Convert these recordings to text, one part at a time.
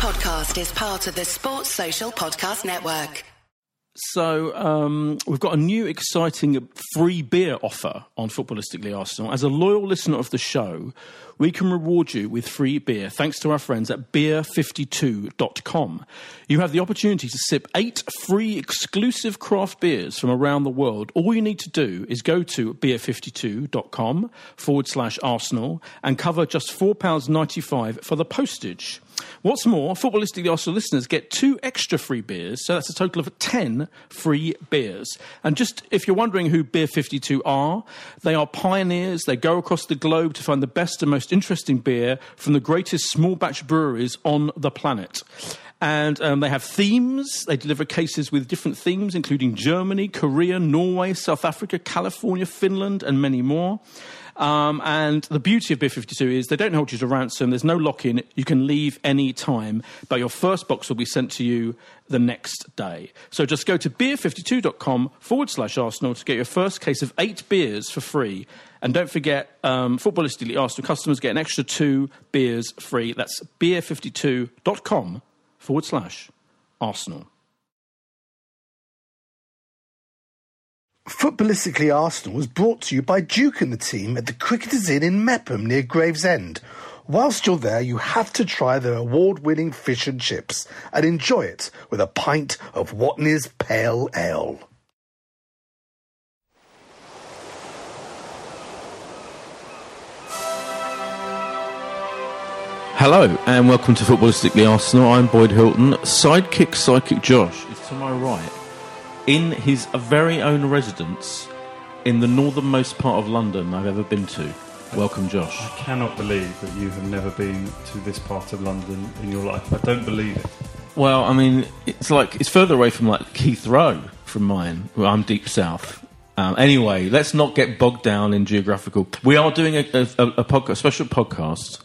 podcast is part of the Sports Social Podcast Network. So um, we've got a new exciting free beer offer on Footballistically Arsenal. As a loyal listener of the show, we can reward you with free beer thanks to our friends at beer52.com. You have the opportunity to sip eight free exclusive craft beers from around the world. All you need to do is go to beer52.com forward slash Arsenal and cover just £4.95 for the postage. What's more, Footballistically Arsenal listeners get two extra free beers, so that's a total of 10 free beers. And just if you're wondering who Beer 52 are, they are pioneers. They go across the globe to find the best and most interesting beer from the greatest small batch breweries on the planet. And um, they have themes. They deliver cases with different themes, including Germany, Korea, Norway, South Africa, California, Finland, and many more. Um, and the beauty of Beer 52 is they don't hold you to ransom. There's no lock in. You can leave any time, but your first box will be sent to you the next day. So just go to beer52.com forward slash Arsenal to get your first case of eight beers for free. And don't forget, um, Footballistically Arsenal customers get an extra two beers free. That's beer52.com forward slash Arsenal. Footballistically Arsenal was brought to you by Duke and the team at the Cricketers Inn in Meopham near Gravesend. Whilst you're there, you have to try their award winning fish and chips and enjoy it with a pint of Watney's Pale Ale. Hello and welcome to Footballistically Arsenal. I'm Boyd Hilton. Sidekick Psychic Josh is to my right in his very own residence in the northernmost part of London I've ever been to. Welcome, Josh. I cannot believe that you have never been to this part of London in your life. I don't believe it. Well, I mean, it's like it's further away from like Heathrow from mine. Well, I'm deep south. Um, anyway, let's not get bogged down in geographical. We are doing a, a, a, a special podcast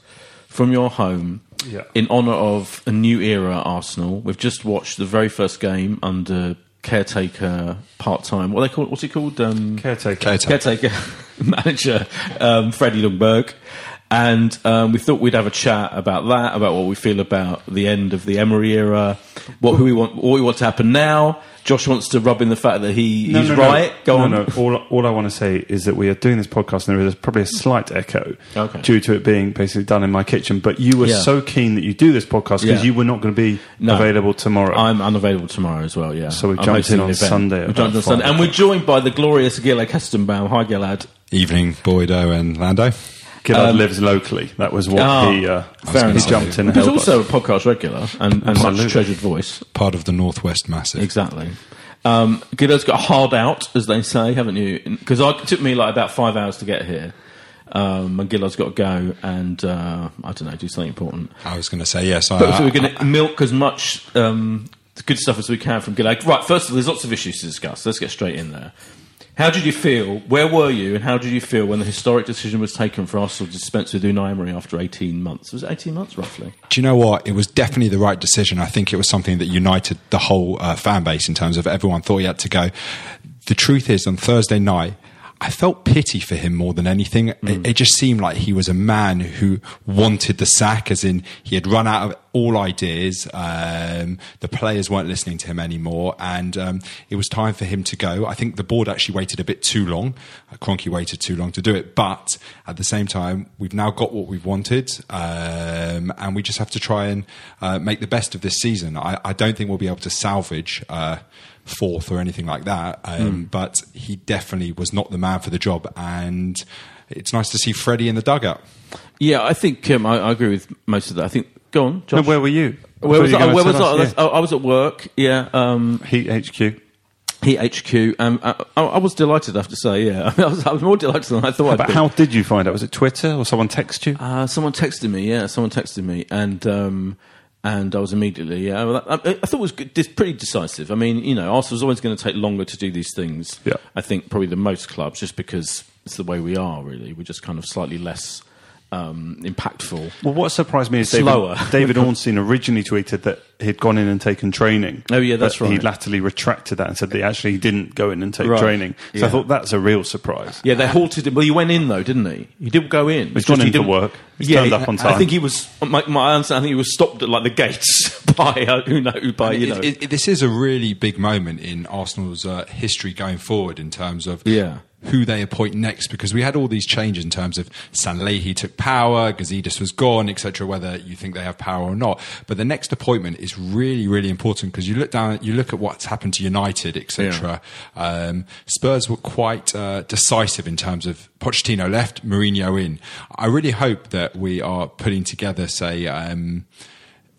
from your home Yeah. in honour of a new era Arsenal. We've just watched the very first game under caretaker part time. What they call? What's he called? Um, Caretaker. caretaker manager um, Freddie Ljungberg. And um, we thought we'd have a chat about that, about what we feel about the end of the Emery era, what who we want, what we want to happen now. Josh wants to rub in the fact that he, No, he's no, no. right. Go no, on. No, all, all I want to say is that we are doing this podcast and there is probably a slight echo Okay. due to it being basically done in my kitchen. But you were Yeah. so keen that you do this podcast because Yeah. you were not going to be No. available tomorrow. I'm unavailable tomorrow as well. Yeah. So we've I'm jumped hosting in an on event. Sunday at We've jumped in on about Sunday, and we're joined by the glorious Gilad Kestenbaum. Hi, Gilad. Evening, Boydo and Lando. Gilad lives locally. That was what Oh, he, uh, fair he jumped in and Who's also us. a podcast regular and, and much Absolutely. treasured voice. Part of the Northwest Massive. Exactly. Um, Gilad's got a hard out, as they say, haven't you? Because it took me like about five hours to get here. Um, and Gilad's got to go and, uh, I don't know, do something important. I was going to say yes. I, But so we're going to milk as much um, good stuff as we can from Gilad. Right, first of all, there's lots of issues to discuss. Let's get straight in there. How did you feel? Where were you? And how did you feel when the historic decision was taken for Arsenal to dispense with Unai Emery after 18 months? Was it 18 months, roughly? do you know what? It was definitely the right decision. I think it was something that united the whole uh, fan base in terms of everyone thought he had to go. The truth is, on Thursday night, I felt pity for him more than anything. It, it just seemed like he was a man who wanted the sack, as in he had run out of all ideas. Um, the players weren't listening to him anymore, and um, it was time for him to go. I think the board actually waited a bit too long. Uh, Cronky waited too long to do it, but at the same time, we've now got what we've wanted, um, and we just have to try and uh, make the best of this season. I, I don't think we'll be able to salvage. Uh, fourth or anything like that. Um, But he definitely was not the man for the job, and it's nice to see Freddie in the dugout. Yeah, I think um, I, I agree with most of that. I think. Go on, No, where were you? Where was, I I, thought you were where was I? us, I? I was at work. Yeah, um. Heat HQ. Heat HQ. Um, I, I was delighted, I have to say. Yeah, I was, I was more delighted than I thought. I'd But be. how did you find out? Was it Twitter or someone texted you? Uh, someone texted me. Yeah, someone texted me, and um, and I was immediately. Yeah, well, I, I thought it was good, dis- pretty decisive. I mean, you know, Arsenal's always going to take longer to do these things. Yeah. I think probably the most clubs, just because it's the way we are. Really, we're just kind of slightly less. um, impactful. Well, what surprised me is Slower. David, David Ornstein originally tweeted that he'd gone in and taken training. Oh, yeah, that's but He right. latterly retracted that and said that he actually he didn't go in and take Right. training. So Yeah. I thought that's a real surprise. Yeah, they halted him. Well, he went in though, didn't he? He did go in. He's gone Just he in for didn't- work. He's yeah, turned up on time. I think he was. My, my answer. I think he was stopped at like the gates by uh, who know by you know. It- it- this is a really big moment in Arsenal's uh, history going forward in terms of Yeah. Who they appoint next because we had all these changes in terms of Sanllehi took power, Gazidis was gone, etc. Whether you think they have power or not, but the next appointment is really, really important because you look down, you look at what's happened to United, etc. Um, Spurs were quite uh, decisive in terms of Pochettino left, Mourinho in. I really hope that we are putting together, say. Um,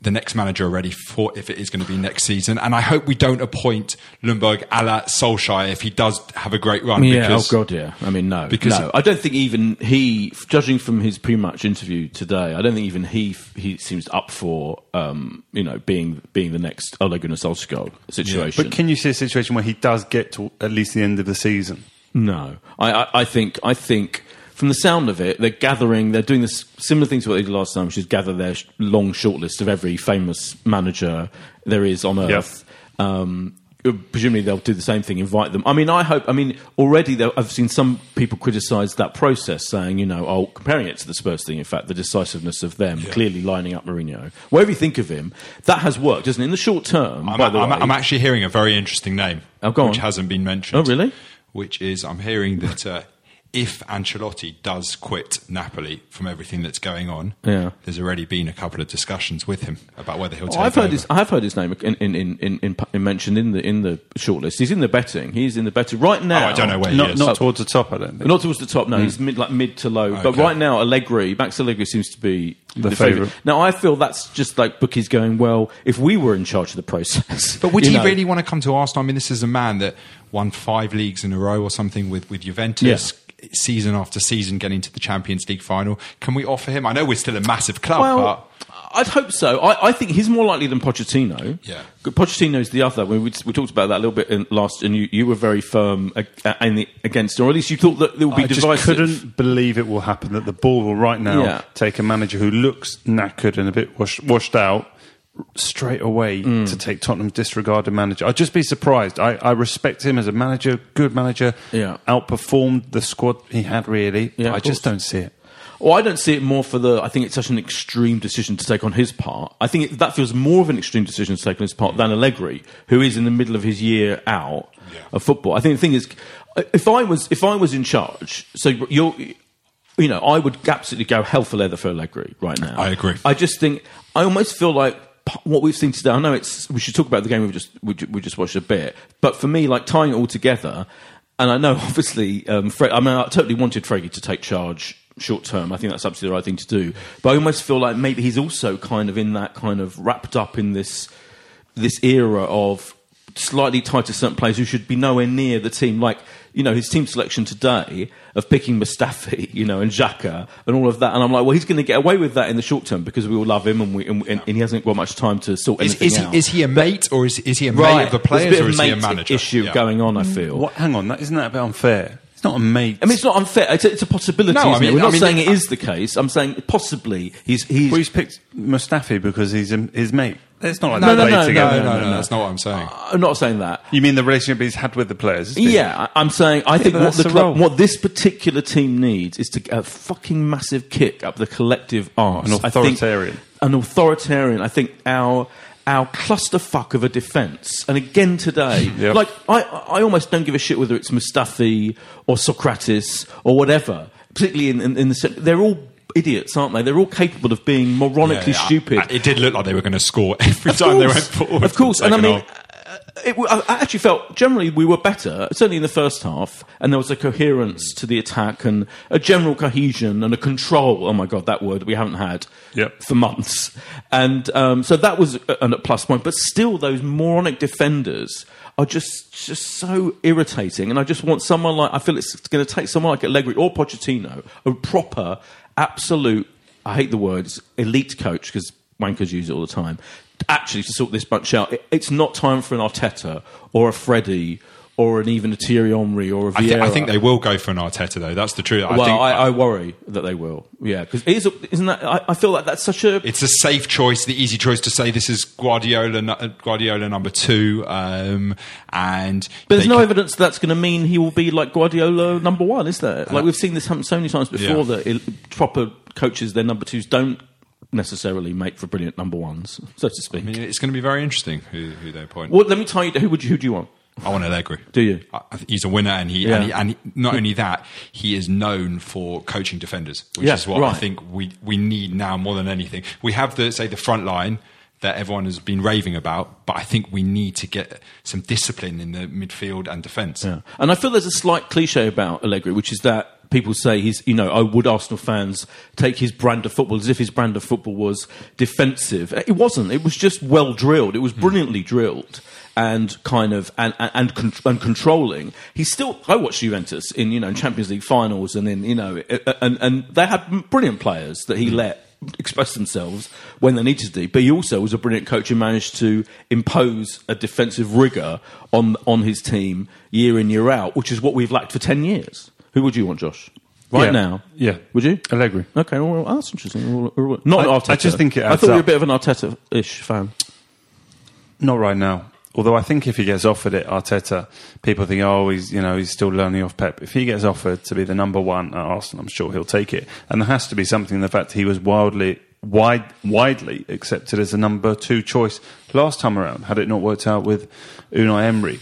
the next manager already for if it is going to be next season. And I hope we don't appoint Ljungberg a la Solskjaer if he does have a great run. Yeah, because oh god, yeah. I mean, no, Because- no. I don't think even he, judging from his pre-match interview today, I don't think even he he seems up for um, you know being being the next Ole Gunnar Solskjaer situation. But can you see a situation where he does get to at least the end of the season? No, I, I, I think I think from the sound of it, they're gathering. They're doing this similar thing to what they did last time, which is gather their sh- long shortlist of every famous manager there is on earth. Um, presumably, they'll do the same thing. Invite them. I mean, I hope. I mean, already I've seen some people criticise that process, saying, you know, oh, comparing it to the Spurs thing. In fact, the decisiveness of them clearly lining up Mourinho. Whatever you think of him, that has worked, doesn't it? In the short term, I'm, by the I'm- way, I'm actually hearing a very interesting name, Oh, go which on. hasn't been mentioned. Oh, really? Which is I'm hearing that uh, if Ancelotti does quit Napoli from everything that's going on, Yeah. there's already been a couple of discussions with him about whether he'll oh, take Oh, I've heard over. his. I have heard his name in, in, in, in, in, in mentioned in the in the shortlist. He's in the betting. He's in the betting right now. Oh, I don't know where he Not, is. not towards the top, I don't think. Not towards the top. No, hmm. he's mid, like mid to low. But right now, Allegri, Max Allegri, seems to be The favourite. favourite. Now, I feel that's just like bookies going. Well, if we were in charge of the process, But would he know, really want to come to Arsenal? I mean, this is a man that won five leagues in a row or something with, with Juventus. Season after season, getting to the Champions League final. Can we offer him? I know we're still a massive club, Well, I'd hope so. I, I think he's more likely than Pochettino. Yeah. Pochettino's the other. We, we, we talked about that a little bit in last, and you, you were very firm ag- in the, against, or at least you thought that there would be I just divisive. couldn't believe it will happen that the ball will right now Yeah. take a manager who looks knackered and a bit wash, washed out straight away Mm. to take Tottenham's disregarded manager. I'd just be surprised. I, I respect him as a manager, good manager. Yeah. Outperformed the squad he had really. Yeah, I just don't see it. Well, I don't see it more for the. I think it's such an extreme decision to take on his part. I think it, that feels more of an extreme decision to take on his part than Allegri, who is in the middle of his year out of football. I think the thing is, if I was if I was in charge, so you're. You know, I would absolutely go hell for leather for Allegri right now. I agree. I just think I almost feel like p- what we've seen today. I know it's we should talk about the game we've just we, we just watched a bit, but for me, like tying it all together, and I know obviously, um, I mean, I totally wanted Freddie to take charge short term. I think that's absolutely the right thing to do, but I almost feel like maybe he's also kind of in that kind of wrapped up in this this era of slightly tighter certain players who should be nowhere near the team. Like, you know, his team selection today of picking Mustafi, you know, and Xhaka and all of that. And I'm like, well, he's going to get away with that in the short term because we all love him and, we, and, and, and he hasn't got much time to sort Is, anything is, out. he, is he a mate or is, is he a right. mate of the There's players a bit or of is he a manager? issue Yeah. going on, I mm. feel. What, hang on, that, isn't that a bit unfair? It's not a mate. I mean, it's not unfair. It's a, it's a possibility. No, I isn't it? mean- We're not I mean, saying it is the case. I'm saying possibly he's he's. well, he's picked Mustafi because he's his mate. It's not like No, they no, no, no, together. no, no, that's not what I'm saying. Uh, I'm not saying that. You mean the relationship he's had with the players? Yeah, I'm saying I think what the club, what this particular team needs is to get a fucking massive kick up the collective arse. An authoritarian. an authoritarian. I think our our clusterfuck of a defence, and again today, Yep. like I, I almost don't give a shit whether it's Mustafi or Sokratis or whatever. Particularly in, in, in the they're all idiots, aren't they? They're all capable of being moronically Yeah, stupid. It did look like they were going to score every Of time they went forward. Of course, and I mean, half. uh, it, I actually felt generally we were better, certainly in the first half, and there was a coherence to the attack and a general cohesion and a control. Oh my god, that word we haven't had Yep. for months, and um, so that was a, a plus point. But still, those moronic defenders are just just so irritating, and I just want someone like I feel it's going to take someone like Allegri or Pochettino, a proper, absolute. I hate the words elite coach because wankers use it all the time. Actually, to sort this bunch out, it, it's not time for an Arteta or a Freddie or an even a Thierry Henry or a Vieira. I, thi- I think they will go for an Arteta though. That's the truth. I well, think I, I worry that they will. Yeah, because isn't that? I, I feel like that's such a. it's a safe choice, the easy choice to say this is Guardiola, Guardiola number two, um, and But there's no can- evidence that's going to mean he will be like Guardiola number one, is there? Like we've seen this happen so many times before Yeah. that it, proper coaches, their number twos don't necessarily make for brilliant number ones, so to speak. I mean, it's going to be very interesting who, who they appoint. well, let me tell you, who would you, who do you want? I want Allegri. Do you? I, he's a winner, and he, Yeah. and, he and he, not only that, he is known for coaching defenders, which Yeah, is what I think we we need now more than anything. We have the say the front line that everyone has been raving about, but I think we need to get some discipline in the midfield and defence. Yeah. And I feel there's a slight cliche about Allegri, which is that people say he's, you know, oh, would Arsenal fans take his brand of football as if his brand of football was defensive? It wasn't. It was just well drilled. It was hmm. brilliantly drilled and kind of and and and, con- and controlling. He's still. I watched Juventus in you know Champions League finals, and then you know, and and they had brilliant players that he hmm. let express themselves when they needed to. But he also was a brilliant coach and managed to impose a defensive rigour on on his team year in year out, which is what we've lacked for ten years. Who would you want, Josh? Right Yeah. now, Yeah. Would you? Allegri. Okay, well, that's interesting. Not I- Arteta. I just think it I adds thought you were a up. bit of an Arteta-ish fan. Not right now. Although I think if he gets offered it, Arteta, people think, oh, he's you know he's still learning off Pep. If he gets offered to be the number one at Arsenal, I'm sure he'll take it. And there has to be something in the fact he was wildly, wide, widely accepted as a number two choice last time around. Had it not worked out with Unai Emery,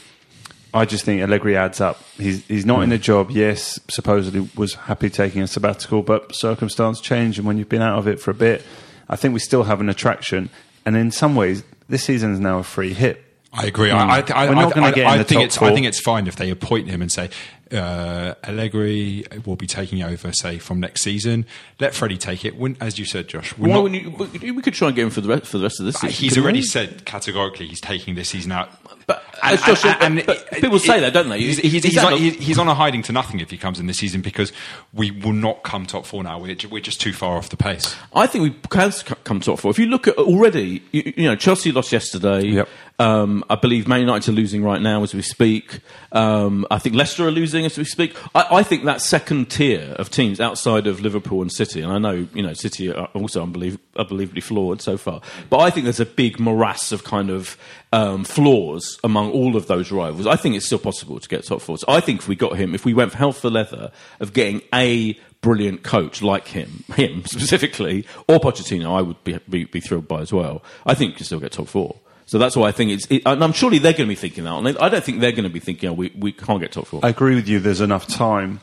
I just think Allegri adds up. He's he's not in a job. Yes, supposedly was happy taking a sabbatical, but circumstance change, and when you've been out of it for a bit, I think we still have an attraction. And in some ways, this season is now a free hit. I agree. I, I, I, I, I, I think it's. four. I think it's fine if they appoint him and say uh, Allegri will be taking over, say from next season. Let Freddie take it. When, as you said, Josh, Why not- wouldn't you? We could try and get him for the rest, for the rest of this season. he's already we? said categorically he's taking this season out. But, And- uh, Josh, and- and but people say that, don't they? He's, He's- he's, on, he's on a hiding to nothing if he comes in this season because we will not come top four now. We're, we're just too far off the pace. I think we can come top four. If you look at already, you, you know, Chelsea lost yesterday. Yep. Um, I believe Man United are losing right now as we speak. Um, I think Leicester are losing as we speak. I, I think that second tier of teams outside of Liverpool and City, and I know you know City are also unbeliev- unbelievably flawed so far, but I think there's a big morass of kind of um, flaws among all of those rivals. I think it's still possible to get top four. So I think if we got him, if we went for health for leather of getting a brilliant coach like him, him specifically, or Pochettino, I would be, be, be thrilled by as well. I think you can still get top four. So that's why I think it's. It, and I'm surely they're going to be thinking that. And I don't think they're going to be thinking, oh, we, we can't get top four. I agree with you. There's enough time,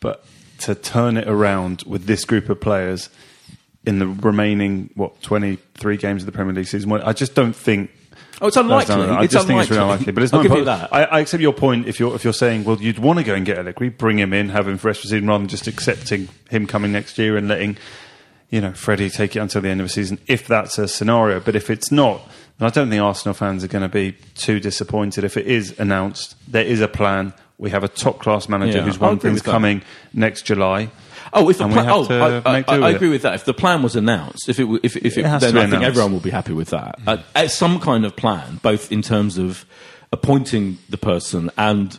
but to turn it around with this group of players in the remaining what 23 games of the Premier League season, I just don't think. oh, it's unlikely. done it. I it's just think unlikely. it's really unlikely. But it's not give. I, I accept your point. If you're if you're saying, well, you'd want to go and get Allegri, bring him in, have him for the rest of the season, rather than just accepting him coming next year and letting you know Freddie take it until the end of the season. If that's a scenario, but if it's not. Then I don't think Arsenal fans are going to be too disappointed if it is announced. There is a plan. We have a top class manager Yeah, who's won things coming next July. Oh, if the And plan, oh, to I, I, I agree it. with that. If the plan was announced, if it, if, if it, It then I think everyone will be happy with that. Uh, uh, some kind of plan, both in terms of appointing the person and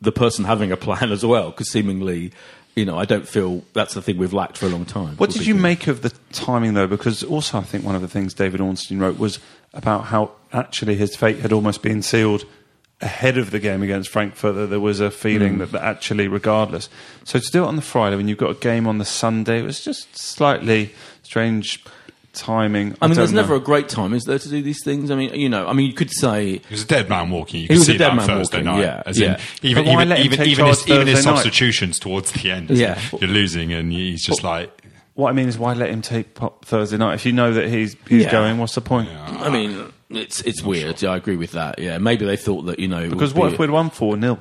the person having a plan as well. Because seemingly, you know, I don't feel that's the thing we've lacked for a long time. What did you good. make of the timing, though? Because also, I think one of the things David Ornstein wrote was about how actually his fate had almost been sealed ahead of the game against Frankfurt. That there was a feeling Hmm. that, that actually, regardless. So to do it on the Friday when you've got a game on the Sunday, it was just slightly strange timing. I mean, there's know. never a great time, is there, to do these things? I mean, you know, I mean, you could say He was a dead man walking. You He could was a see dead that man Thursday walking, night. yeah, As in, yeah. even even even, even his, even his substitutions towards the end. Yeah. you're losing, and he's just like. What I mean is, why let him take pop Thursday night if you know that he's he's Yeah. going? What's the point? I mean, it's it's weird. Yeah, I agree with that. Yeah, maybe they thought that you know Because what be- if we'd won four 0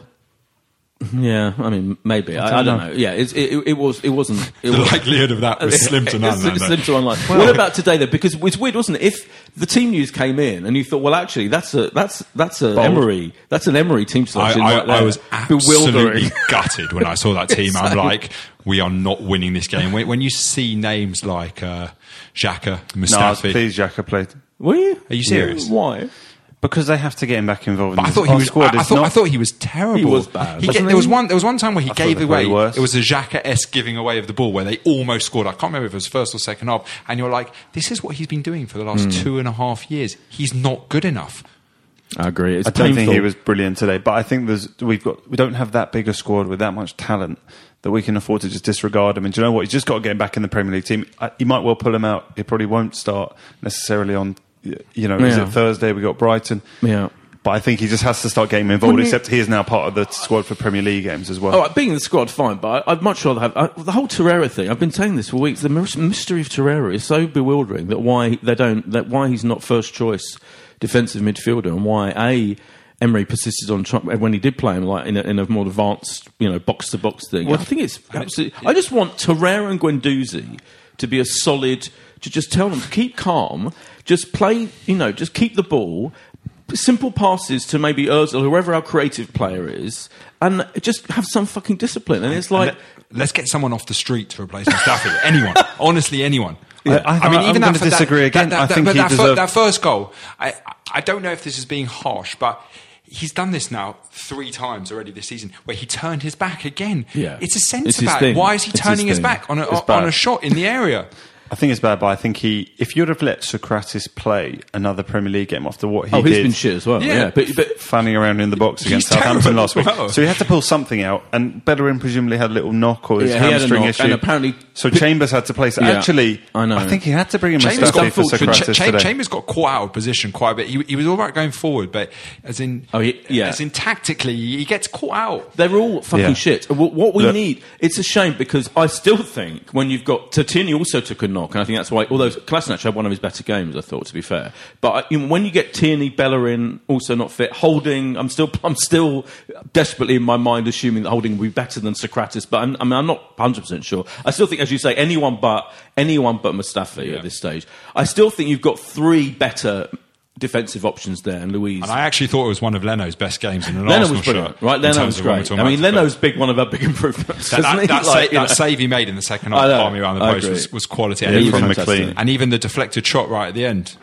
Yeah, I mean, maybe. I, I don't don't know. know. Yeah, it's, it, it was. It wasn't. It The was, likelihood of that was slim to none. It's slim to none. what about today though? Because it's weird, wasn't it? If the team news came in and you thought, well, actually, that's a that's that's a Emery, that's an Emery team selection. I, right there. I was bewildering. absolutely gutted when I saw that team. I'm Same. like, we are not winning this game. When, when you see names like uh, Xhaka, No, please, Xhaka played. Were you? Are you serious? Why? because they have to get him back involved. But in I thought he was. Squad I, I thought. not- I thought he was terrible. He was bad, He wasn't there was one. There was one time where he thought gave away. worse. It was a Xhaka esque giving away of the ball where they almost scored. I can't remember if it was first or second half. And you're like, this is what he's been doing for the last Hmm. two and a half years. He's not good enough. I agree. It's I don't think he was brilliant today, but I think there's we've got we don't have that big a squad with that much talent that we can afford to just disregard him. And do you know what? He's just got to get him back in the Premier League team. I, he might well pull him out. He probably won't start necessarily on. You know, is it Thursday? We got Brighton. Yeah. But I think he just has to start getting involved. Wouldn't except he is now part of the squad for Premier League games as well. Oh, being in the squad, fine, but I'd much rather have I, the whole Torreira thing. I've been saying this for weeks. The mystery of Torreira is so bewildering that why they don't that why he's not first choice defensive midfielder and why a Emery persisted on trying, when he did play him like in a, in a more advanced you know box to box thing. Well, I think it's absolutely. I just want Torreira and Guendouzi to be a solid. To just tell them keep calm, just play. You know, just keep the ball simple passes to maybe Ozil, whoever our creative player is, and just have some fucking discipline. And it's like, Let, us get someone off the street to replace Mustafi. anyone, honestly, anyone. I- I- I'm gonna disagree again. I think but he that, deserved- that first goal. I, I don't know if this is being harsh, but he's done this now three times already this season, where he turned his back again. Yeah. it's a centre back. thing. Why is he It's turning his, thing. back on a, on a shot in the area? I think it's bad, but I think he, if you'd have let Sokratis play another Premier League game after what he oh, did, he's been shit as well. Yeah. Yeah, but, but fanning around in the box against Southampton last week. well. So he had to pull something out, and Bellerin presumably had a little knock or his Yeah, he had a hamstring knock, issue. and apparently- so Chambers had to play. So Yeah, actually, I know. I think he had to bring him Chambers got, for. Sokratis Ch- Ch- today. Chambers got caught out of position quite a bit. He, he was all right going forward, but as in, Oh, he- yeah. as in tactically, he gets caught out. They're all fucking Yeah. shit. What what we Look- need, it's a shame because I still think when you've got Tatini also took a knock, and I think that's why. Although Kolasinac had one of his better games, I thought to be fair. But I- you know, when you get Tierney, Bellerin also not fit, Holding, I'm still I'm still desperately in my mind assuming that Holding will be better than Sokratis. But I'm, I mean, I'm not 100 percent sure. I still think, as you say, anyone but anyone but Mustafi at this stage. I still think you've got three better. Defensive options there, and Luiz. And I actually thought it was one of Leno's best games in an Leno Arsenal was shirt, right? Leno was of when we're great. I mean, Leno's big one of our big improvements. That, that, that, Like, sa- that save he made in the second half, palming around the I post, was, was quality. Yeah, and, even, from. McLean. and even the deflected shot right at the end.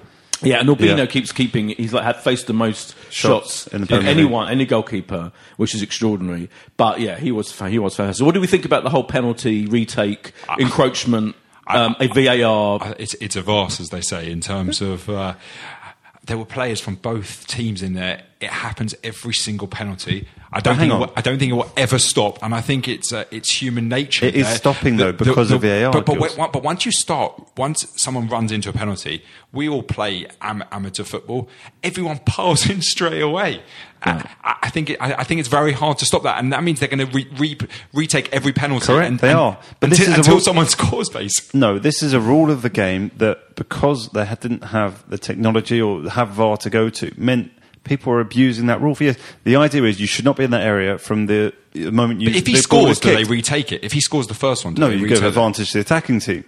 Yeah, and Albino Yeah. keeps keeping. He's like had faced the most Shots shots, in the of Premier League. anyone, any goalkeeper, which is extraordinary. But yeah, he was he was fantastic. So what do we think about the whole penalty retake, encroachment, um, a VAR? Uh, It's, it's a vast, as they say, in terms of. Uh, there were players from both teams in there. It happens every single penalty. I don't think. It will, I don't think it will ever stop, and I think it's uh, it's human nature. It is stopping, though, because of VAR, But, but, wait, but once you start, once someone runs into a penalty, we all play am- amateur football. Everyone piles in straight away. I, I- I think it, I, I think it's very hard to stop that, and that means they're going to re- re- retake every penalty. Correct, and, they and- are. But until, this is until someone scores, base. No, this is a rule of the game that because they didn't have the technology or have VAR to go to, meant people were abusing that rule for years. The idea is you should not be in that area from the the moment you. But if he the ball is scores, do they retake it? If he scores the first one, do No, you give it? advantage to the attacking team.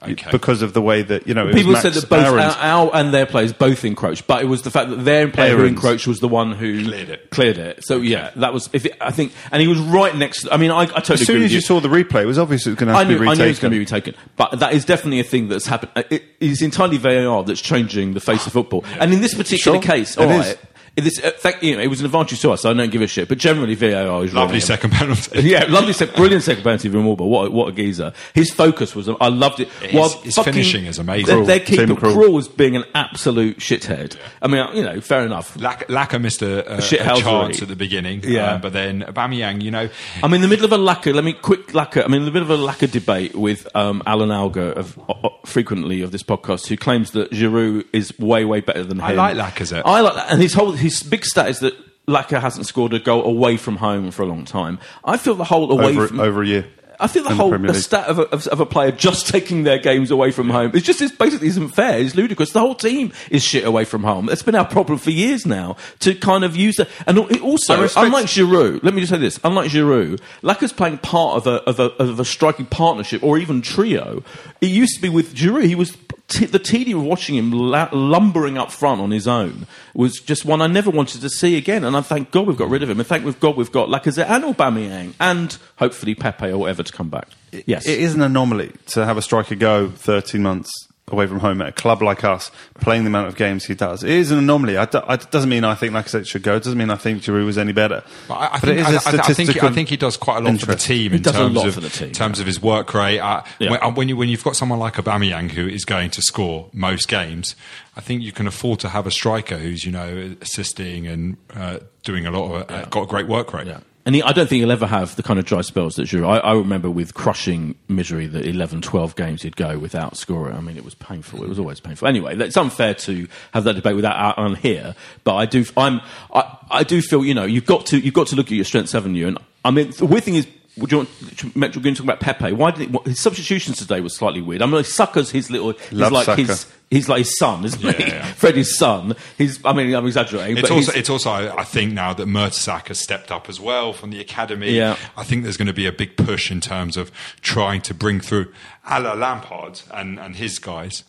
Okay. Because of the way that you know it People said that both Aaron's- our, and their players both encroached, but it was the fact that their player who Aaron's. encroached was the one who Cleared it. Cleared it. So yeah, that was. If it, I think, and he was right next. I mean, I, I totally as soon as with you saw the replay, it was obvious it was going to I have to be I retaken. knew it was going to be retaken, but that is definitely a thing that's happened. It is entirely VAR that's changing the face of football, and in this particular Sure, case, all right, it is, uh, fact, you know, it was an advantage to us. So I don't give a shit, but generally VAR is Lovely second penalty. Yeah, lovely, sec- brilliant second penalty from Morba. What, what a geezer! His focus was, I loved it. His- his finishing is amazing. Their, their keeper. Krul, was being an absolute shithead. I mean, you know, fair enough. Lack, Laka missed a, a, a chance at the beginning, Yeah. uh, but then Aubameyang, you know, I'm in the middle of a Laca. Let me quick lacquer. I'm in the middle of a lacquer debate with um, Alan Alger of uh, uh, frequently of this podcast, who claims that Giroud is way way better than him. I like Lacazette. I like that, and his whole his big stat is that Laca hasn't scored a goal away from home for a long time. I feel the whole away over, from over a year. I feel the in the whole the stat of a, of, of a player just taking their games away from home. It's just it's basically isn't fair. It's ludicrous. The whole team is shit away from home. That's been our problem for years now. To kind of use that, and it also respect- unlike Giroud, let me just say this: unlike Giroud, Lacazette's playing part of a of a of a striking partnership or even trio. It used to be with Giroud. He was. T- the tedium of watching him la- lumbering up front on his own was just one I never wanted to see again. And I thank God we've got rid of him. And thank God we've got Lacazette and Aubameyang and hopefully Pepe or whatever to come back. Yes, It is an anomaly to have a striker go 13 months away from home at a club like us, playing the amount of games he does. It is an anomaly. I do, I, it doesn't mean I think like Lacazette should go. It doesn't mean I think Giroud was any better. But I, I But think, it is I, a I- I think, statistical I think he does quite a lot for the team He in does a terms lot of for the team, in terms yeah. of his work rate. Uh, Yeah. when, uh, when you when you've got someone like Aubameyang who is going to score most games, I think you can afford to have a striker who's you know assisting and uh, doing a lot of uh, got a great work rate. And he, I don't think he'll ever have the kind of dry spells that Giroud. I, I remember with crushing misery that 11, 12 games he'd go without scoring. I mean, it was painful. It was always painful. Anyway, it's unfair to have that debate without out on here. But I do, I'm, I, I do feel, you know, you've got to, you've got to look at your strengths, haven't you? And I mean, the weird thing is, would you want, we're going to talk about Pepe. Why did what, his substitutions today was slightly weird. I mean, suckers his little, he's Love like Saka. his, he's like his son, isn't he? Yeah, yeah. Freddie's son. He's, I mean, I'm exaggerating. It's but also, it's also, I think now that Mertesacker has stepped up as well from the academy. Yeah. I think there's going to be a big push in terms of trying to bring through a la Lampard and, and his guys.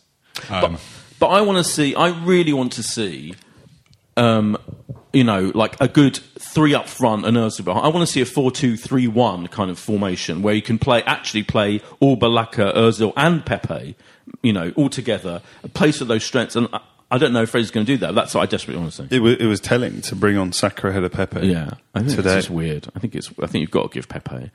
Um, But I want to see. I really want to see. Um, you know, like a good three up front and Özil behind. I want to see a four-two-three-one kind of formation where you can play actually play all Balaka, Özil, and Pepe. You know, all together, a place of those strengths. And I, I don't know if Freddie's going to do that. That's what I desperately want to say. It was, it was telling to bring on Saka ahead of Pepe. Yeah, I think today. it's just weird. I think it's. I think you've got to give Pepe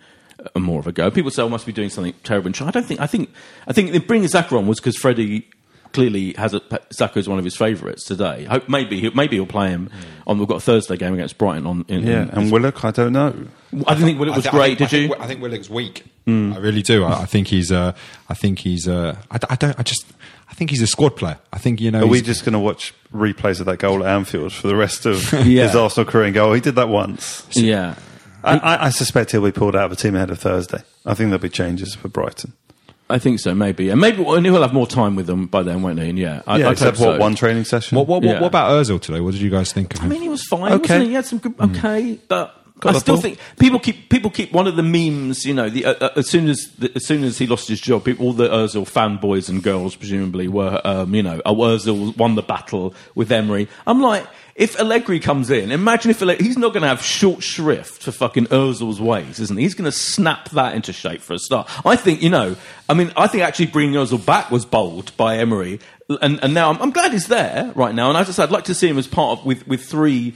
a more of a go. People say, "I must be doing something terrible." And I don't think. I think. I think bringing Saka on was because Freddie clearly has a Saka is one of his favourites today. I hope maybe he, maybe he'll play him on. We've got a Thursday game against Brighton on. In, Yeah, in- and Willock, I don't know. I didn't think well, it was I great. think- did I you? think, I think Willock's weak. I really do. I, I think he's. Uh, I think he's. Uh, I, d- I don't. I just. I think he's a squad player. I think you know. Are we just going to watch replays of that goal at Anfield for the rest of Yeah. his Arsenal career and go, oh, he did that once? yeah. I, I, I suspect he'll be pulled out of a team ahead of Thursday. I think there'll be changes for Brighton. I think so, maybe, and maybe and he'll have more time with them by then, won't he? And yeah, I, yeah, I'd except what so. one training session. What, what, Yeah. what, what about Özil today? What did you guys think of I him? mean, he was fine. Okay. Wasn't he? he had some good. Hmm. Okay, but Got I still think people keep people keep one of the memes. You know, the, uh, uh, as soon as the, as soon as he lost his job, people, all the Özil fanboys and girls presumably were, um, you know, Özil won the battle with Emery. I'm like. If Allegri comes in, imagine if Allegri, he's not going to have short shrift for fucking Özil's ways, isn't he? He's going to snap that into shape for a start. I think, you know, I mean, I think actually bringing Özil back was bold by Emery, and, and now I'm, I'm glad he's there right now. And as I said, I'd like to see him as part of with with three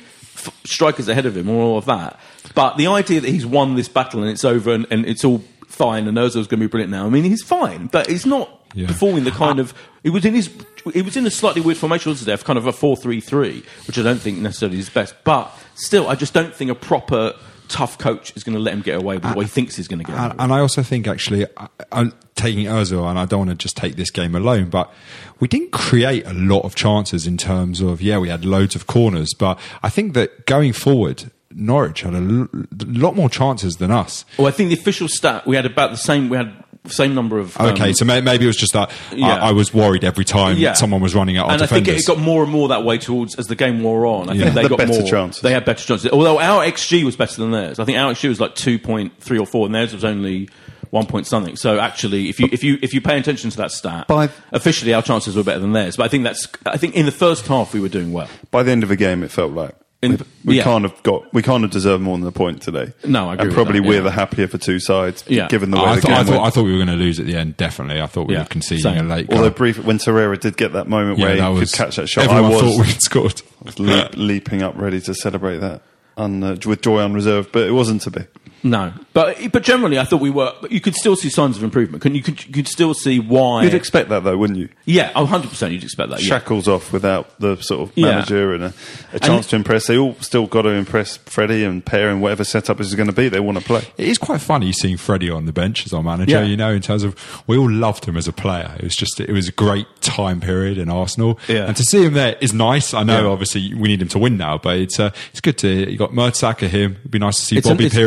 strikers ahead of him or all of that. But the idea that he's won this battle and it's over and, and it's all fine and Ozil's going to be brilliant now. I mean, he's fine, but he's not Yeah. performing the kind of. it was in his. it was in a slightly weird formation today, of kind of a four-three-three, which I don't think necessarily is best. But still, I just don't think a proper tough coach is going to let him get away with what he uh, thinks he's going to get away And, and I also think actually, I, I'm taking Özil, and I don't want to just take this game alone, but we didn't create a lot of chances in terms of yeah, we had loads of corners, but I think that going forward, Norwich had a l- lot more chances than us. Well, I think the official stat we had about the same. We had same number of. um, Okay, so may, maybe it was just that Yeah. I, I was worried every time Yeah. someone was running at our and I defenders. think it got more and more that way towards as the game wore on. I Yeah. think they The got better more chances. They had better chances. Although our XG was better than theirs. I think our XG was like two point three or four, and theirs was only one point something. So actually, if you if you if you pay attention to that stat, By- officially our chances were better than theirs. But I think that's I think in the first half we were doing well. By the end of the game, it felt like In- we, we yeah. can't have got we can't have deserved more than a point today. No, I agree And with probably that, we're the happier for two sides, Yeah. given the way I, the thought, game I, thought, went. I thought we were going to lose at the end. Definitely, I thought we Yeah, were conceding same. a late goal. Although brief, when Torreira did get that moment yeah, where he was could catch that shot, I was thought we'd scored. leap, leaping up, ready to celebrate that un, uh, with joy unreserved, but it wasn't to be. No, but but generally I thought we were. But you could still see signs of improvement. Can you could, you could still see why? You'd expect that though, wouldn't you? yeah, oh, 100 percent. You'd expect that. Yeah. Shackles off without the sort of Yeah. manager and a, a chance to impress. They all still got to impress Freddie and Per and whatever setup is going to be. They want to play. It is quite funny seeing Freddie on the bench as our manager. Yeah. You know, in terms of we all loved him as a player. It was just it was a great time period in Arsenal, Yeah. and to see him there is nice. I know, Yeah. obviously, we need him to win now, but it's uh, it's good to you got Mertesacker him. It'd be nice to see It's an- Bobby it's-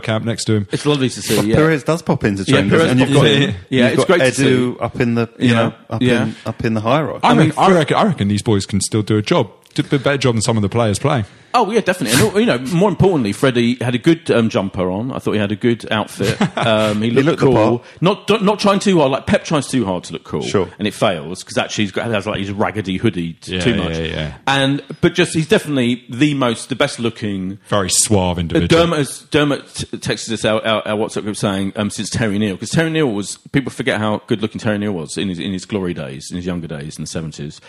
Pires Bergkamp next to him. It's lovely to see. But yeah. Pires does pop into Yeah, training, Pires and you've pops got in. you've Yeah, it's got great to Edu up in the you Yeah. know up Yeah. in up in the hierarchy. I, I mean, reckon, I reckon I reckon these boys can still do a job. Did a better job than some of the players playing. Oh yeah, definitely. And you know, more importantly, Freddie had a good um, jumper on. I thought he had a good outfit. Um, he looked, looked the cool. Not not trying too hard. Like Pep tries too hard to look cool, Sure. and it fails because actually he's got has like his raggedy hoodie Yeah, too much. yeah, yeah. And but just he's definitely the most, the best looking. Very suave Uh, individual. Dermot, has, Dermot texted us our, our, our WhatsApp group saying um, since Terry Neill because Terry Neill was people forget how good looking Terry Neill was in his in his glory days in his younger days in the seventies.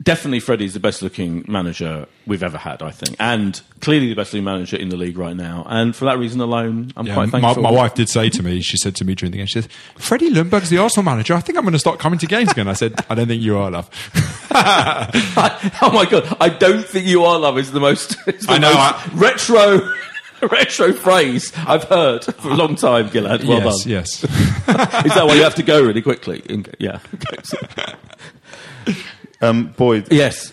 Definitely, Freddie's the best looking manager we've ever had, I think, and clearly the best looking manager in the league right now. And for that reason alone, I'm Yeah, quite thankful. my wife did say to me, she said to me during the game, she said, Freddie Ljungberg's the Arsenal manager. I think I'm going to start coming to games again. I said, I don't think you are, love. oh my god, I don't think you are love is the most, the I know, most I- retro. Retro phrase I've heard for a long time, Gilad. Well yes, done. yes. Is that why you have to go really quickly? Yeah. Um, Boyd, yes.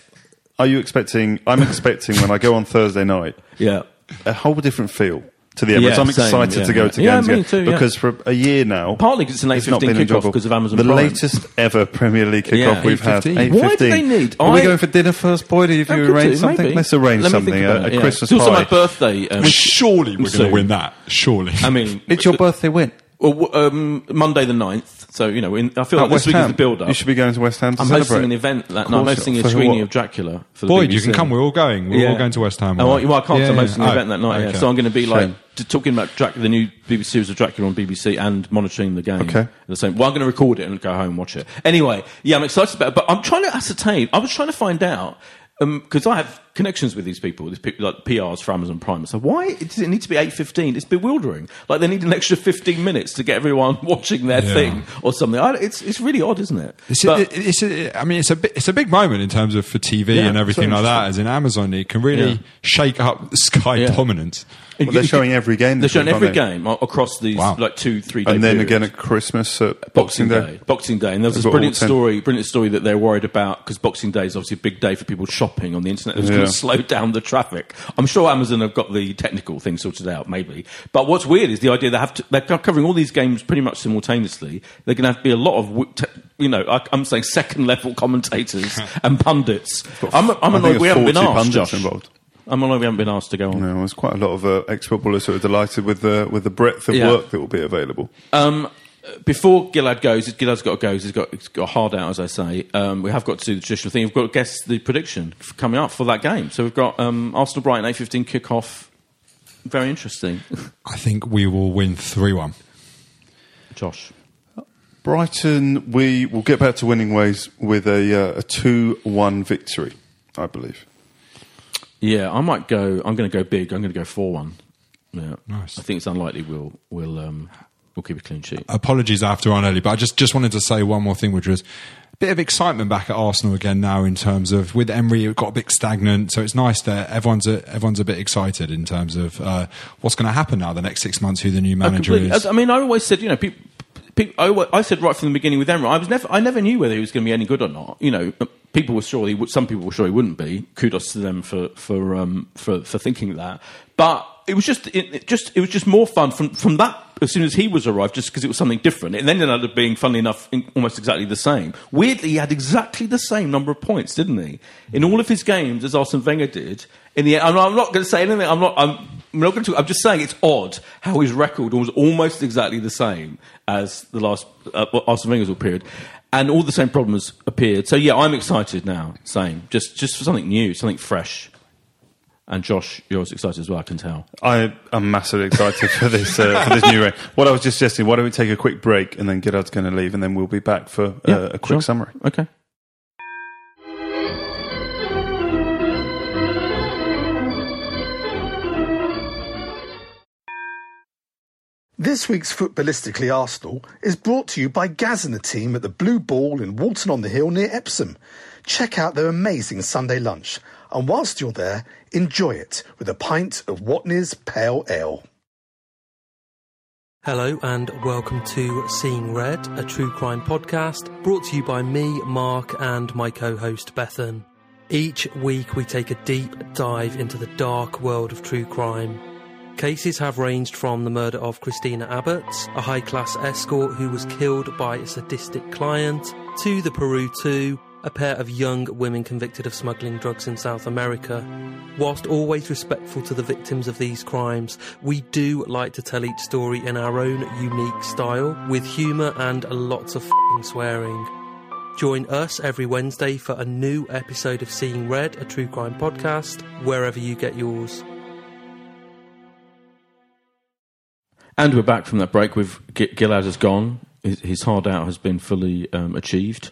are you expecting? I'm expecting when I go on Thursday night Yeah. a whole different feel to the Emirates. Yeah, I'm same, excited yeah, to go yeah. to Yeah, me too, yeah. because for a year now, Partly 'cause it's an 8:15 kickoff enjoyable. because of Amazon The Prime. latest ever Premier League kickoff Yeah, we've had. 8:15. 8:15. Why do they need- Are we going for dinner first, Boyd? Have you could arranged something? maybe. Let's arrange Let something. A, a it, yeah. Christmas It's also my birthday. Um, Surely we're going to win that. Surely. I mean, It's your birthday win. Well, um, Monday the 9th. So, you know, in, I feel At like this week Ham. is the build up. You should be going to West Ham to I'm celebrate. hosting an event that night. I'm course. hosting a For screening what? of Dracula for the Boyd, BBC. you can come. We're all going. We're all going to West Ham. Oh, well, I can't. Yeah, I'm yeah. hosting an Oh, event that night. Yeah. okay. So I'm going to be like t- talking about Dracula, the new BBC series of Dracula on BBC, and monitoring the game. Okay. At the same. Well, I'm going to record it and go home and watch it. Anyway, yeah, I'm excited about it. But I'm trying to ascertain. I was trying to find out because I have connections with these people, these people like PRs for Amazon Prime. So why does it need to be 8:15? It's bewildering. Like they need an extra 15 minutes to get everyone watching their Yeah. thing or something. I, it's it's really odd, isn't it? It's, But- a, it's a, I mean, it's a bi- it's a big moment in terms of for TV Yeah, and everything like that. As in Amazon, it can really Yeah. shake up the Sky Yeah. dominance. Well, they're showing every game. They're this showing every they? game across these Wow. like two, three days. And then again at Christmas, at Boxing Day. Boxing Day, and there was They've this brilliant story, brilliant story that they're worried about because Boxing Day is obviously a big day for people shopping on the internet. It was going Yeah. Slow down the traffic. I'm sure Amazon have got the technical thing sorted out, maybe. But what's weird is the idea they have to, they're covering all these games pretty much simultaneously. They're going to have to be a lot of, you know, I, I'm saying second level commentators and pundits. I'm, I'm annoyed we haven't been asked, Josh. involved. I'm annoyed we haven't been asked to go on. No, there's quite a lot of uh, ex-footballers who are delighted with the with the breadth of Yeah. work that will be available. Um, before Gilad goes, Gilad's got to go. He's got, he's got a hard out, as I say. Um, we have got to do the traditional thing. We've got to guess the prediction f- coming up for that game. So we've got um, Arsenal Brighton eight fifteen kickoff. Very interesting, I think we will win three one. Josh. Brighton, we will get back to winning ways with a uh, a two-one victory, I believe. Yeah, I might go. I'm going to go big. I'm going to go four one. Yeah, Nice. I think it's unlikely we'll we'll um, we'll keep a clean sheet. Apologies, after on early, but I just just wanted to say one more thing, which was a bit of excitement back at Arsenal again now. In terms of with Emery, it got a bit stagnant, so it's nice that everyone's a, everyone's a bit excited in terms of uh, what's going to happen now the next six months, who the new manager is. I mean, I always said, you know, people. People, I, I said right from the beginning with Emery, I was never, I never knew whether he was going to be any good or not. You know, people were sure he would. Some people were sure he wouldn't be. Kudos to them for for um, for, for thinking that. But it was just, it, it just, it was just more fun from from that. As soon as he was arrived, just because it was something different, and then ended up being, funnily enough, almost exactly the same. Weirdly, he had exactly the same number of points, didn't he? In all of his games, as Arsene Wenger did. In the, I'm, I'm not going to say anything. I'm not. I'm, I'm not going to. I'm just saying it's odd how his record was almost exactly the same as the last uh, Arsene Wenger's period, and all the same problems appeared. So yeah, I'm excited now. Same, just just for something new, something fresh. And Josh, you're as excited as well. I can tell. I am massively excited for this uh, for this new reign. What I was just suggesting, why don't we take a quick break and then Gerard's going to leave, and then we'll be back for uh, Yeah, a quick sure. summary. Okay. This week's Footballistically Arsenal is brought to you by Gaz and the team at the Blue Ball in Walton on the Hill near Epsom. Check out their amazing Sunday lunch, and whilst you're there, enjoy it with a pint of Watney's Pale Ale. Hello and welcome to Seeing Red, a true crime podcast brought to you by me, Mark, and my co host Bethan. Each week we take a deep dive into the dark world of true crime. Cases have ranged from the murder of Christina Abbott, a high class escort who was killed by a sadistic client, to the Peru 2, a pair of young women convicted of smuggling drugs in South America. Whilst always respectful to the victims of these crimes, we do like to tell each story in our own unique style, with humour and lots of swearing. Join us every Wednesday for a new episode of Seeing Red, a true crime podcast, wherever you get yours. And we're back from that break. With G- Gilad has gone. His, his hard out has been fully um, achieved.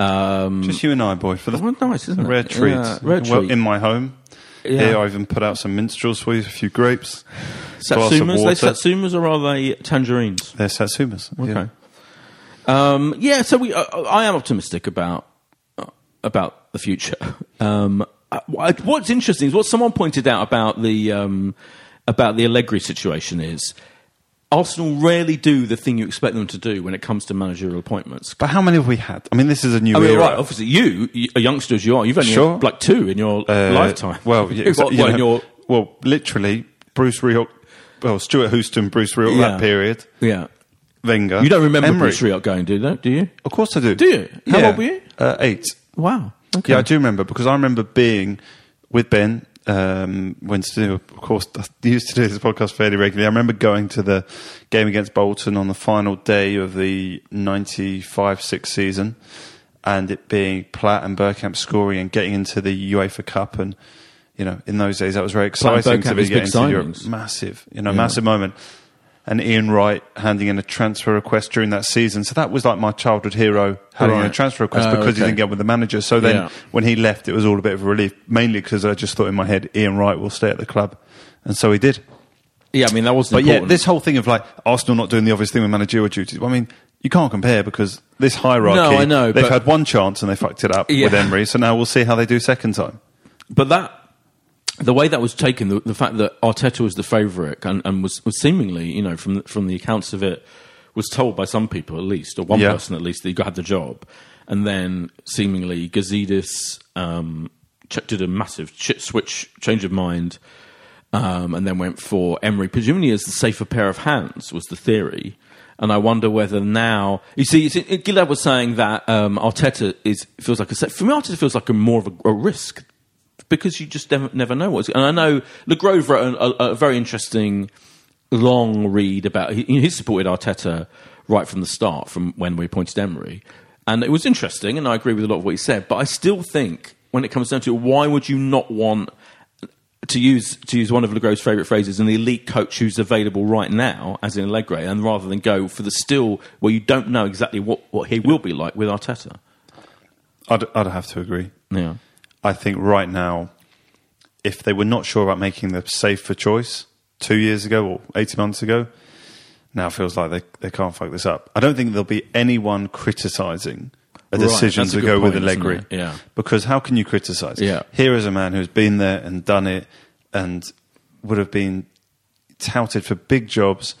Um, Just you and I, boy, for the well, nice, isn't a it? rare treat. Yeah, rare well, treat. in my home. Yeah. Here, I even put out some minstrels for you, a few grapes, glass of Satsumas? They water. satsumas or are they tangerines? They're satsumas. yeah. Okay. Um, yeah, so we, uh, I am optimistic about uh, about the future. Um, uh, what- what's interesting is what someone pointed out about the um, about the Allegri situation is Arsenal rarely do the thing you expect them to do when it comes to managerial appointments. But how many have we had? I mean, this is a new I mean, era. right, obviously, you, a youngster as you are, you've only Sure. had like two in your Uh, lifetime. Well, yeah, exactly, what, you know, your well, literally, Bruce Rioch, well, Stuart Houston, Bruce Rioch, Yeah. that period, yeah. Wenger. You don't remember Emery. Bruce Rioch going, do you? Do you? Of course I do. Do you? How Yeah. old were you? Uh, eight. Wow. Okay. Yeah, I do remember because I remember being with Ben um, when Stu, of course, I used to do this podcast fairly regularly. I remember going to the game against Bolton on the final day of the 95-6 season and it being Platt and Bergkamp scoring and getting into the UEFA Cup and you know, in those days that was very Platt exciting to be getting big to Europe. Massive, you know, massive moment. And Ian Wright handing in a transfer request during that season. So that was like my childhood hero handing in a transfer request Oh, because he didn't get with the manager. So then Yeah. when he left, it was all a bit of a relief, mainly because I just thought in my head, Ian Wright will stay at the club. And so he did. Yeah, I mean, that wasn't But yeah, this whole thing of like Arsenal not doing the obvious thing with managerial duties, well, I mean, you can't compare because this hierarchy, No, I know, they've had one chance and they fucked it up Yeah. with Emery. So now we'll see how they do second time. But that the way that was taken, the, the fact that Arteta was the favourite and, and was, was seemingly, you know, from the- from the accounts of it, was told by some people at least, or one Yeah. person at least, that he had the job, and then seemingly Gazidis um, ch- did a massive ch- switch, change of mind, um, and then went for Emery, presumably as the safer pair of hands was the theory. And I wonder whether now you see, see Gilad was saying that um, Arteta is feels like a for me. Arteta feels like a more of a, a risk because you just never, never know what's. And I know Le Grove wrote a, a, a very interesting long read about. He, he supported Arteta right from the start, from when we appointed Emery, and it was interesting. And I agree with a lot of what he said. But I still think when it comes down to it, why would you not want to use to use one of Le Grove's favourite phrases, an elite coach who's available right now, as in Allegri, and rather than go for the still where you don't know exactly what, what he will be like with Arteta. I'd, I'd have to agree. Yeah. I think right now, if they were not sure about making the safer choice two years ago or 18 months ago, now feels like they, they can't fuck this up. I don't think there'll be anyone criticising a Right, decision a to go with point, isn't Allegri. Yeah. Because how can you criticise? Yeah. Here is a man who's been there and done it and would have been touted for big jobs.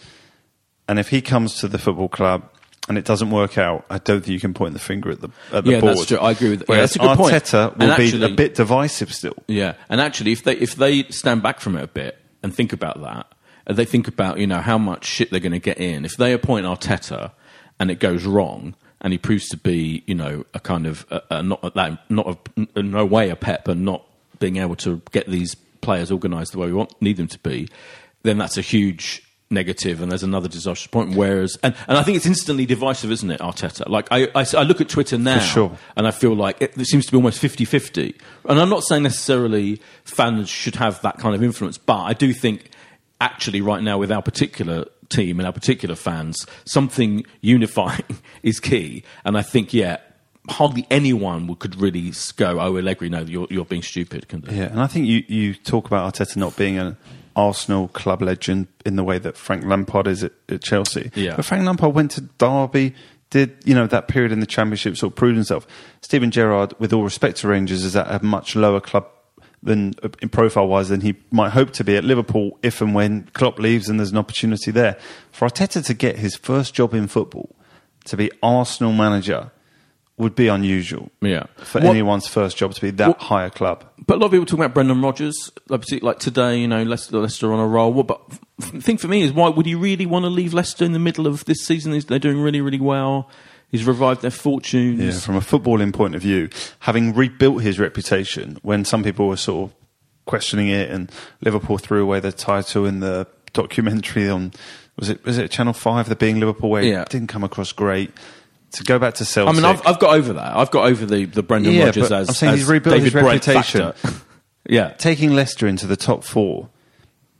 And if he comes to the football club and it doesn't work out, I don't think you can point the finger at the at the Yeah, board. that's true. I agree with- that. yeah, Whereas that's a good point. Arteta will And be a bit divisive still. Yeah, and actually, if they if they stand back from it a bit and think about that, and they think about you know how much shit they're going to get in. If they appoint Arteta and it goes wrong, and he proves to be you know a kind of a, a not a, that not a, in no way a Pep and not being able to get these players organised the way we want need them to be, then that's a huge negative and there's another disastrous point whereas and, and I think it's instantly divisive isn't it Arteta like I, I, I look at Twitter now sure. and I feel like it, it seems to be almost 50 50. And I'm not saying necessarily fans should have that kind of influence, but I do think actually, right now, with our particular team and our particular fans, something unifying is key. And I think, yeah, hardly anyone could really go, oh, Allegri, no, you're, you're being stupid. Yeah, and I think you, you talk about Arteta not being an Arsenal club legend in the way that Frank Lampard is at, at Chelsea. Yeah. But Frank Lampard went to Derby, did you know that period in the Championship, sort of proved himself. Steven Gerrard, with all respect to Rangers, is at a much lower club than uh, in profile wise than he might hope to be at Liverpool if and when Klopp leaves and there's an opportunity there. For Arteta to get his first job in football, to be Arsenal manager, would be unusual. Yeah. For What- anyone's first job to be that What- high a club. But a lot of people talk about Brendan Rodgers, like, like today, you know, Leicester, Leicester on a roll. What, but the thing for me is, why would you really want to leave Leicester in the middle of this season? They're doing really, really well. He's revived their fortunes. Yeah, from a footballing point of view, having rebuilt his reputation when some people were sort of questioning it, and Liverpool threw away the title in the documentary on was it was it Channel Five, the Being Liverpool, where Yeah. it didn't come across great. To go back to Celtic, I mean, I've, I've got over that. I've got over the, the Brendan Yeah, Rodgers as, I'm saying as he's rebuilt David his reputation. yeah, taking Leicester into the top four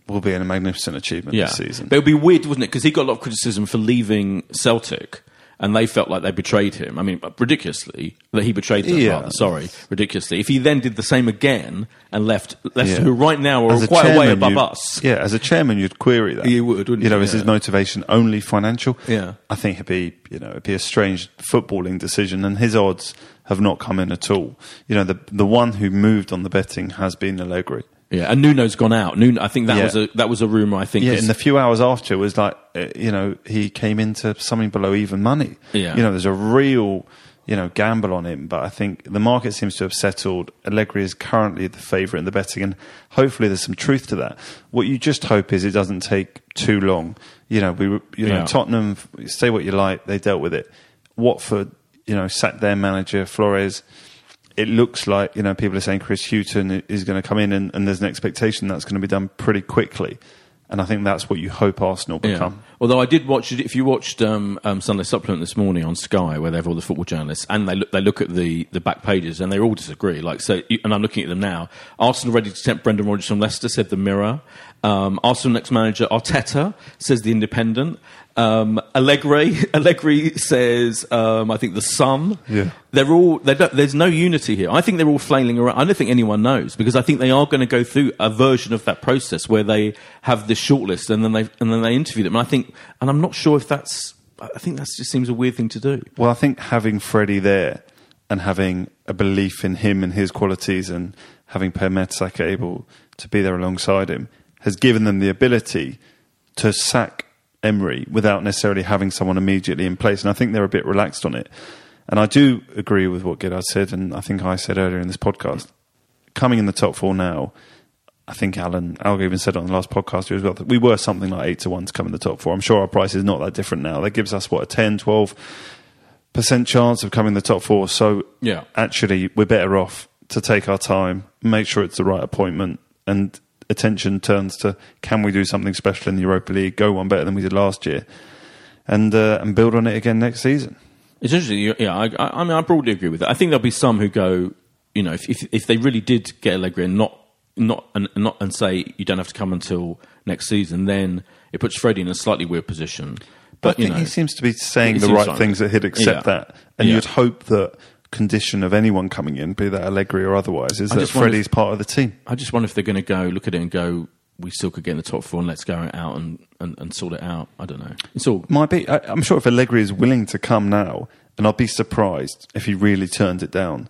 will be a magnificent achievement yeah. this season. But it would be weird, wouldn't it? Because he got a lot of criticism for leaving Celtic, and they felt like they betrayed him. I mean, ridiculously that he betrayed them. Yeah. Rather, sorry, ridiculously. If he then did the same again and left Leicester, Yeah. who right now are a quite a way above us. Yeah, as a chairman, you'd query that. You would, wouldn't You know, you? is his motivation only financial? Yeah. I think it'd be, you know, it'd be a strange footballing decision, and his odds have not come in at all. You know, the the one who moved on the betting has been Allegri. Yeah, and Nuno's gone out. Nuno, I think that Yeah. was a that was a rumor. I think. Yeah, is- in the few hours after, it was like, uh, you know, he came into something below even money. Yeah. You know, there's a real, you know, gamble on him, but I think the market seems to have settled. Allegri is currently the favourite in the betting, and hopefully there's some truth to that. What you just hope is it doesn't take too long. You know, we, were- you know, Yeah. Tottenham, say what you like, they dealt with it. Watford, you know, sacked their manager, Flores it looks like you know people are saying Chris Hughton is going to come in, and, and there's an expectation that's going to be done pretty quickly, and I think that's what you hope Arsenal Yeah. become. Although I did watch it, if you watched um, um, Sunday Supplement this morning on Sky, where they have all the football journalists, and they look, they look at the, the back pages, and they all disagree. Like so, and I'm looking at them now. Arsenal ready to tempt Brendan Rodgers from Leicester, said the Mirror. Um, Arsenal next manager Arteta says the Independent. Um, Allegri Allegri says um, I think the Sun. Yeah. They're all they there's no unity here. I think they're all flailing around. I don't think anyone knows because I think they are going to go through a version of that process where they have this shortlist and then they and then they interview them. And I think and I'm not sure if that's. I think that just seems a weird thing to do. Well, I think having Freddie there and having a belief in him and his qualities, and having Per Mertesacker able to be there alongside him, has given them the ability to sack Emery without necessarily having someone immediately in place. And I think they're a bit relaxed on it. And I do agree with what Gilad said, and I think I said earlier in this podcast. Coming in the top four now, I think Alan Alga even said on the last podcast as well that we were something like eight to one to come in the top four. I'm sure our price is not that different now. That gives us what a 10, 12 percent chance of coming in the top four. So Yeah. actually, we're better off to take our time, make sure it's the right appointment, and attention turns to can we do something special in the Europa League, go one better than we did last year, and uh, and build on it again next season. It's interesting. Yeah, I, I mean, I broadly agree with it. I think there'll be some who go, you know, if if, if they really did get Allegri and not not and not and say you don't have to come until next season, then it puts Freddie in a slightly weird position. But, But I think know, he seems to be saying the right like- things that he'd accept Yeah. that, and Yeah. you'd hope that condition of anyone coming in, be that Allegri or otherwise, is I that Freddie's if- part of the team. I just wonder if they're going to go look at it and go, we still could get in the top four and let's go out and, and, and sort it out. I don't know. It's all Might be. I, I'm sure if Allegri is willing to come now, and I'd be surprised if he really turned it down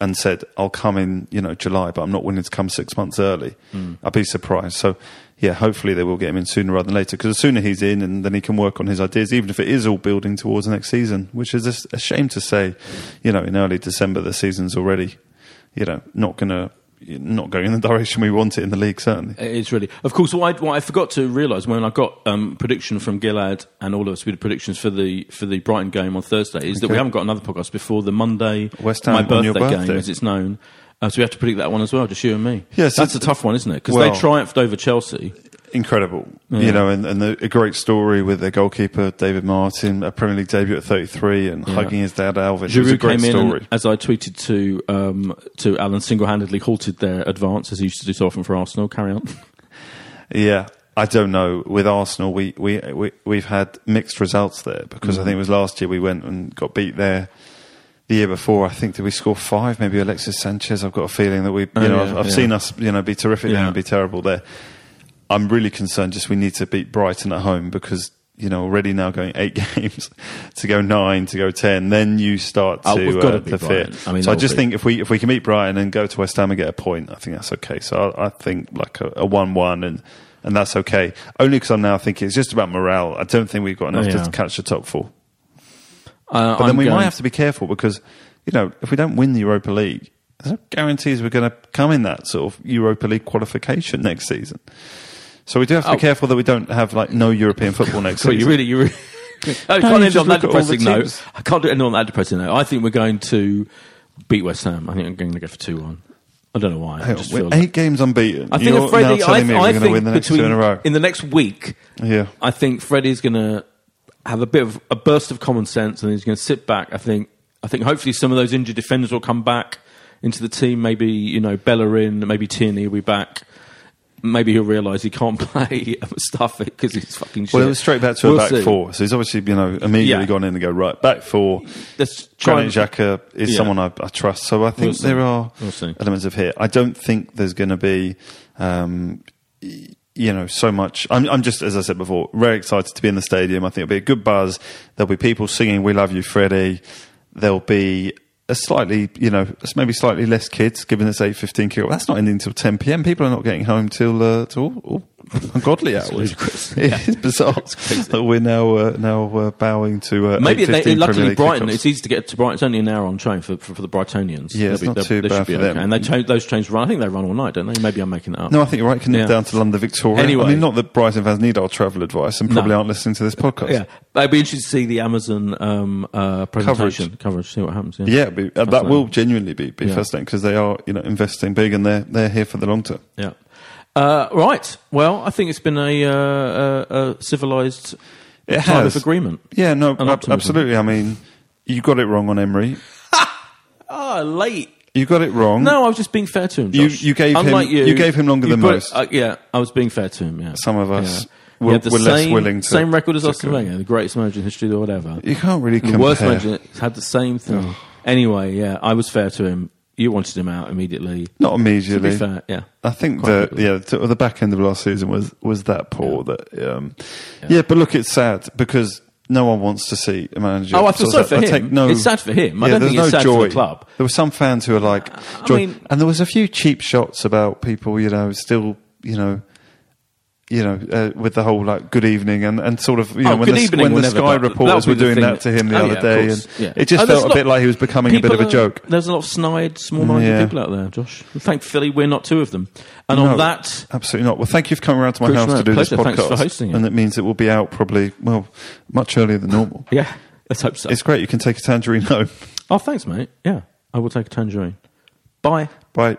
and said, "I'll come in, you know, July, but I'm not willing to come six months early." Hmm. I'd be surprised. So, yeah, hopefully they will get him in sooner rather than later. Because the sooner he's in, and then he can work on his ideas, even if it is all building towards the next season, which is a shame to say. You know, in early December, the season's already, you know, not going to. Not going in the direction we want it in the league, certainly. It's really, of course. What I, what I forgot to realise when I got um, prediction from Gilad and all of us, we did predictions for the for the Brighton game on Thursday. Is that we haven't got another podcast before the Monday West Ham my on birthday, game, as it's known. Uh, so we have to predict that one as well, just you and me. Yeah, so that's a tough one, isn't it? Because well- they triumphed over Chelsea. incredible. Yeah. You know, and, and the, a great story with their goalkeeper David Martin, a Premier League debut at 33, and Yeah. hugging his dad Alvin. It was a Giroud great came in, story. and, as I tweeted to um, to Alan, single-handedly halted their advance as he used to do so often for Arsenal. Carry on. Yeah. I don't know. With Arsenal, we, we, we, we've had mixed results there because Mm. I think it was last year we went and got beat there. The year before, I think, did we score five? Maybe Alexis Sanchez. I've got a feeling that we, you Oh, know, yeah, I've, I've yeah. seen us, you know, be terrific there Yeah. and be terrible there. I'm really concerned. Just we need to beat Brighton at home because you know already now going eight games to go nine to go ten. Then you start Oh, to we've gotta uh, to fit. I mean, so I just beat- think if we if we can beat Brighton and go to West Ham and get a point, I think that's okay. So I, I think like a, a one-one and. And that's okay. Only because I'm now thinking it's just about morale. I don't think we've got enough Oh, yeah. to catch the top four. Uh, But then I'm we going- might have to be careful because, you know, if we don't win the Europa League, there's no guarantees we're going to come in that sort of Europa League qualification next season. So we do have to Oh. be careful that we don't have like no European football next God, season. you really, you really, I can't you end on that look at all the depressing note. I can't do it on that depressing note. I think we're going to beat West Ham. I think I'm going to go for two one. I don't know why. I Hang just on, feel we're like- eight games unbeaten. I think You're Freddie. now I, telling me I we're going to think win the next between two in a row. in the next week, Yeah. I think Freddie's going to have a bit of a burst of common sense, and he's going to sit back. I think. I think hopefully some of those injured defenders will come back into the team. Maybe you know Bellerin, maybe Tierney will be back. Maybe he'll realise he can't play Mustafi because he's fucking shit. Well, it was straight back to We'll a back see. four. So he's obviously, you know, immediately Yeah. gone in and go, right, back four. Let's try Granit Xhaka is Yeah. someone I, I trust. So I think We'll there are We'll elements of here. I don't think there's going to be, um, you know, so much. I'm, I'm just, as I said before, very excited to be in the stadium. I think it'll be a good buzz. There'll be people singing "We Love You, Freddie." There'll be a slightly, you know, maybe slightly less kids, given it's eight fifteen kick. That's not ending until ten p.m. People are not getting home till uh, till ungodly hours. ludicrous. It is bizarre that we're now uh, now uh, bowing to uh, Maybe they, luckily Brighton. It's easy to get to Brighton. It's only an hour on train for for, for the Brightonians. Yeah, it's not too they bad for them. And they those trains run. I think they run all night, don't they? Maybe I'm making it up. No, I think you're right. Can Yeah. down to London Victoria. Anyway. I mean, not that Brighton fans need our travel advice and probably No. aren't listening to this podcast. Yeah, I'd be interested to see the Amazon um, uh, presentation coverage. See what happens. Yeah, Yeah, be, uh, that will genuinely be, be Yeah. fascinating because they are, you know, investing big and they're they're here for the long term. Yeah. Uh, right. Well, I think it's been a, uh, a, a civilized It type has. of agreement. Yeah, no, ab- absolutely. I mean, you got it wrong on Emery. Ah, late. You got it wrong. No, I was just being fair to him. You- you gave him- Unlike you, you gave him longer than put- most. uh, yeah, I was being fair to him. Yeah, Some of us Yeah. were- He had the were less willing to- same record as Arsene. Wenger, the greatest manager in history or whatever. you can't really compare. The compare. worst manager had the same thing. Anyway, yeah, I was fair to him. You wanted him out immediately. Not To immediately. be fair, yeah. I think the quickly. yeah the, the back end of last season was was that poor that um, yeah. but look it's sad because no one wants to see a manager. Oh, I feel sorry for I him. take no, It's sad for him. I don't there's think it's no sad for the club. There were some fans who were like, I joy. mean- and there was a few cheap shots about people, you know, still, you know. You know, uh, with the whole like "good evening" and, and sort of you know Oh, when the, evening when the Sky go- reporters were doing that to him the Oh, other yeah, day, and Yeah. it just Oh, felt a bit like he was becoming a bit of a people are- joke. There's a lot of snide, small-minded Yeah. people out there, Josh. Thankfully, we're not two of them. And No, on that, absolutely not. Well, thank you for coming around to my house to do this podcast. Thanks for hosting it. And it means it will be out probably well much earlier than normal. yeah, let's hope so. It's great. You can take a tangerine home. oh, thanks, mate. Yeah, I will take a tangerine. Bye. Bye.